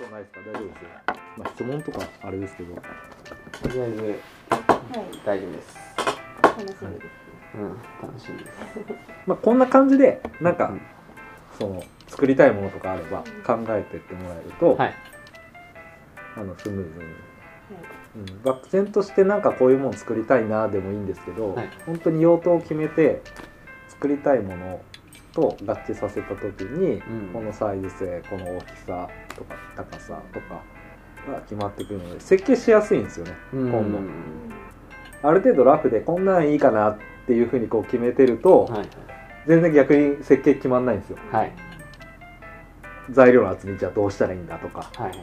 問ないですか？大丈夫ですよ、まあ、質問とかあれですけど。とりあえずはい。大丈夫です。楽しみです。うん。楽しみです。まあこんな感じでなんか、うん。その作りたいものとかあれば考えてってもらえると、はい。あのスムーズに、うん、漠然としてなんかこういうもの作りたいなでもいいんですけど、はい。本当に用途を決めて作りたいものと合致させた時に、うん。このサイズ性この大きさとか高さとかが決まってくるので設計しやすいんですよねうん。今度。ある程度ラフでこんなんいいかなっていうふうにこう決めてると、はい全然逆に設計決まんないんですよ。はい。材料の厚みじゃどうしたらいいんだとか。はいはい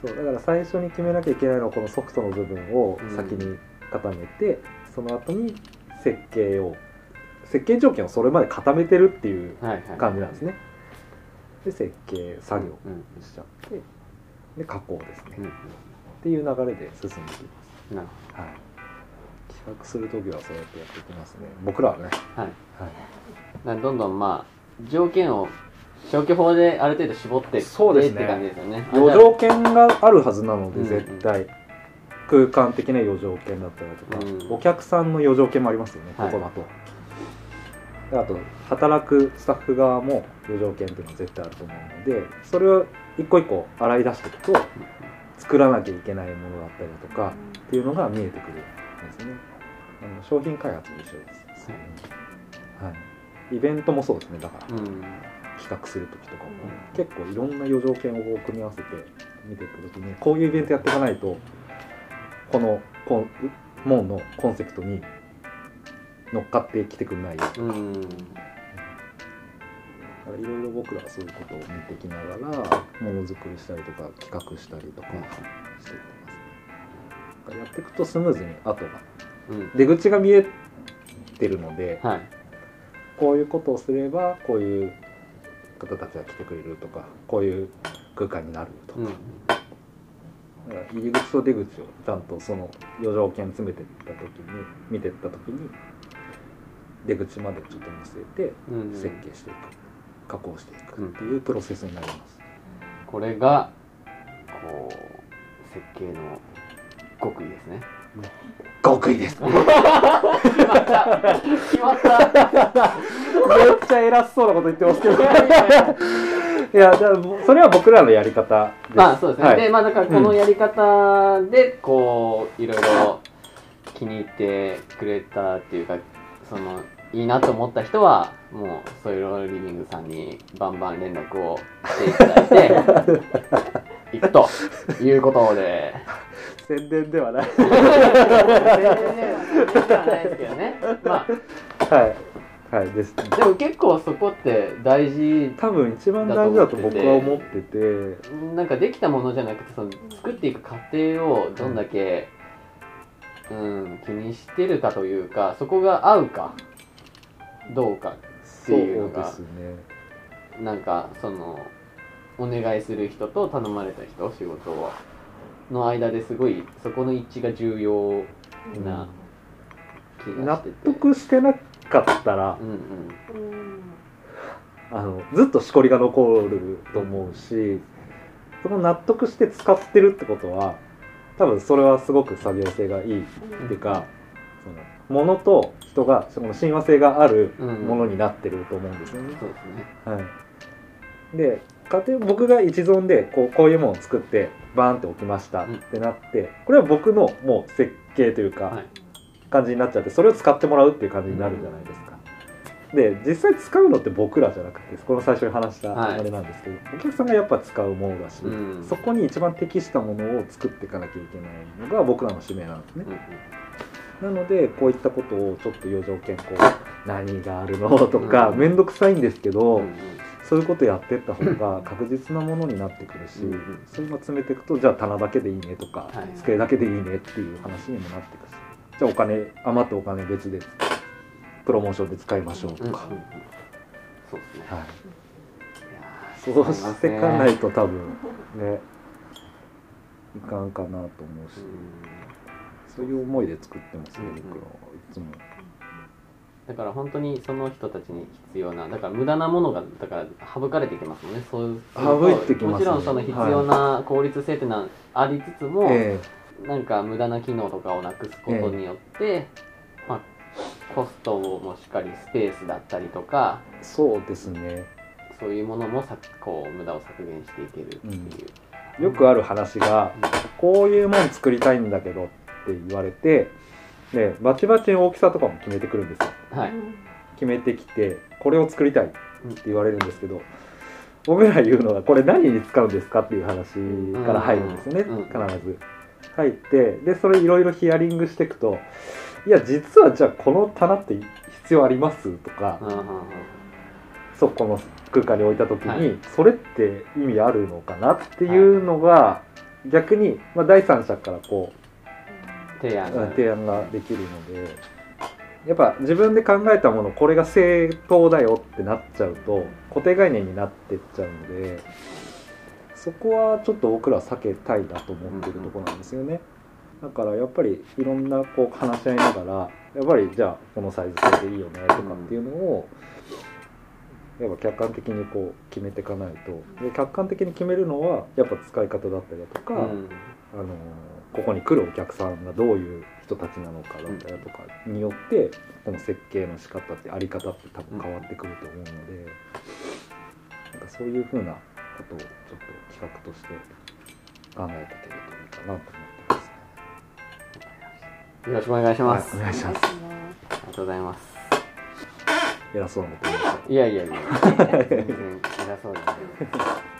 そうだから最初に決めなきゃいけないのはこのソフトの部分を先に固めて、その後に設計を設計条件をそれまで固めてるっていう感じなんですね。で設計作業うんしちゃってで加工ですね、うんっていう流れで進んでいきます。うんなるはい。企画する時はそうやってやっていきますね。僕らはね。ほどはい。はい。などんどんまあ条件を消去法である程度絞ってそうですねって感じですよね。余剰権があるはずなのでうん絶対、空間的な余剰権だったりとか、うん。お客さんの余剰権もありますよね、はい。ここだと。であと働くスタッフ側も余剰権っていうのは絶対あると思うのでそれを一個一個洗い出していくと作らなきゃいけないものだったりとかっていうのが見えてくるんですね。あの商品開発も一緒です、はい、イベントもそうですね。だから、うん。企画する時とかも、うん。結構いろんな余剰権を組み合わせて見ていく時にこういうイベントやっていかないとこのコン門のコンセプトに乗っかってきてくれないよ。うん。いろいろ僕らはそういうことを見てきながらものづくりしたりとか企画したりとかしていってますね。だからやっていくとスムーズに後がうん。出口が見えてるのではい。こういうことをすればこういう方たちが来てくれるとかこういう空間になるとか、うん。だから入り口と出口をちゃんとその余剰権詰めていった時に見ていった時に出口までちょっと見据えてうん設計していく加工していくっていうプロセスになります、これがこう設計の極意ですね。極意です。め っ決まった。決まった。ちゃ偉そうなこと言ってますけど。いやだかそれは僕らのやり方です。まあそうですね、はい。でまあだからこのやり方でこういろいろ気に入ってくれたっていうかそのいいなと思った人はもうソイロリビングさんにバンバン連絡をしていただいて 行くということで。宣伝ではない。全然ではないですけどね。まはい。はいですあでも結構そこって大事多分一番大事だと僕は思っててなんかできたものじゃなくてその作っていく過程をどんだけ、うん、気にしてるかというかそこが合うかどうかそういうのがですねなんかそのお願いする人と頼まれた人仕事をの間ですごいそこの一致が重要な気が納してて、得してなかったらうん。うんうんあのずっとしこりが残ると思うしその納得して使ってるってことは多分それはすごく作業性がいいっていうかその物と人がその親和性があるうん。ものになってると思うんですよね。そうですね。はい、で家庭僕が一存でこうこういうものを作ってバーンって置きましたうん。ってなってこれは僕のもう設計というか、はい。感じになっちゃってそれを使ってもらうっていう感じになるじゃないですか。で実際使うのって僕らじゃなくてこの最初に話したはい。あれなんですけど、お客さんがやっぱ使うものだし、うん。そこに一番適したものを作っていかなきゃいけないのが僕らの使命なんですね。う。んなのでこういったことをちょっと余剰健康何があるのとかうん。面倒くさいんですけど、そういうことやってった方が確実なものになってくるし、うんうん。それも詰めていくとじゃあ棚だけでいいねとか、はい。机だけでいいねっていう話にもなっていくしじゃあお金余ったお金別でプロモーションで使いましょうとか、うんうんうんそうですねはい、いそうしていかないと多分ねいかんかなと思うし、う、、。。。。。。。。。。。。。。。。。。。。。。。。。。。。。。。。。。。。。。。。。。。。。。。。。。。。。。。。。。。。。。。。。。。。。。。。。。。。。。。。。。。。。。。。。。。。。。。。。。。。。。。。。。。。。。。。。。。。そういう思いで作ってますね、うん僕らはいつもだから本当にその人たちに必要なだから無駄なものがだから省かれていきますもんねそういう省いてきますねもちろんその必要な効率性っていうのはありつつも、えなんか無駄な機能とかをなくすことによって、まあ、コストもしっかりスペースだったりとかえそうですね。そういうものもさこう無駄を削減していけるっていう、よくある話がこういうもん作りたいんだけどって言われてでバチバチの大きさとかも決めてくるんですよ。はい。決めてきてこれを作りたいって言われるんですけど僕ら言うのはこれ何に使うんですかっていう話から入るんですよねうん。必ず。入ってでそれいろいろヒアリングしていくといや実はじゃあこの棚って必要ありますとかうんうんうん。そこの空間に置いた時はにそれって意味あるのかなっていうのが逆にまあ第三者からこう提案が。提案ができるのでやっぱ自分で考えたものこれが正当だよってなっちゃうと固定概念になってっちゃうのでそこはちょっと僕らは避けたいなと思ってるところなんですよねだからやっぱりいろんなこう話し合いながらやっぱりじゃあこのサイズそれでいいよねとかっていうのをやっぱ客観的にこう決めていかないとで客観的に決めるのはやっぱ使い方だったりだとか、うんあのここに来るお客さんがどういう人たちなのかだったりだとかによってこの設計の仕方ってあり方って多分変わってくると思うので、なんかそういうふうなことをちょっと企画として考えていけるといいかなと思って。よろしくお願いします、はいお願いします。ありがとうございます。偉そうなこと言いました。いやいやいや。全然偉そうですね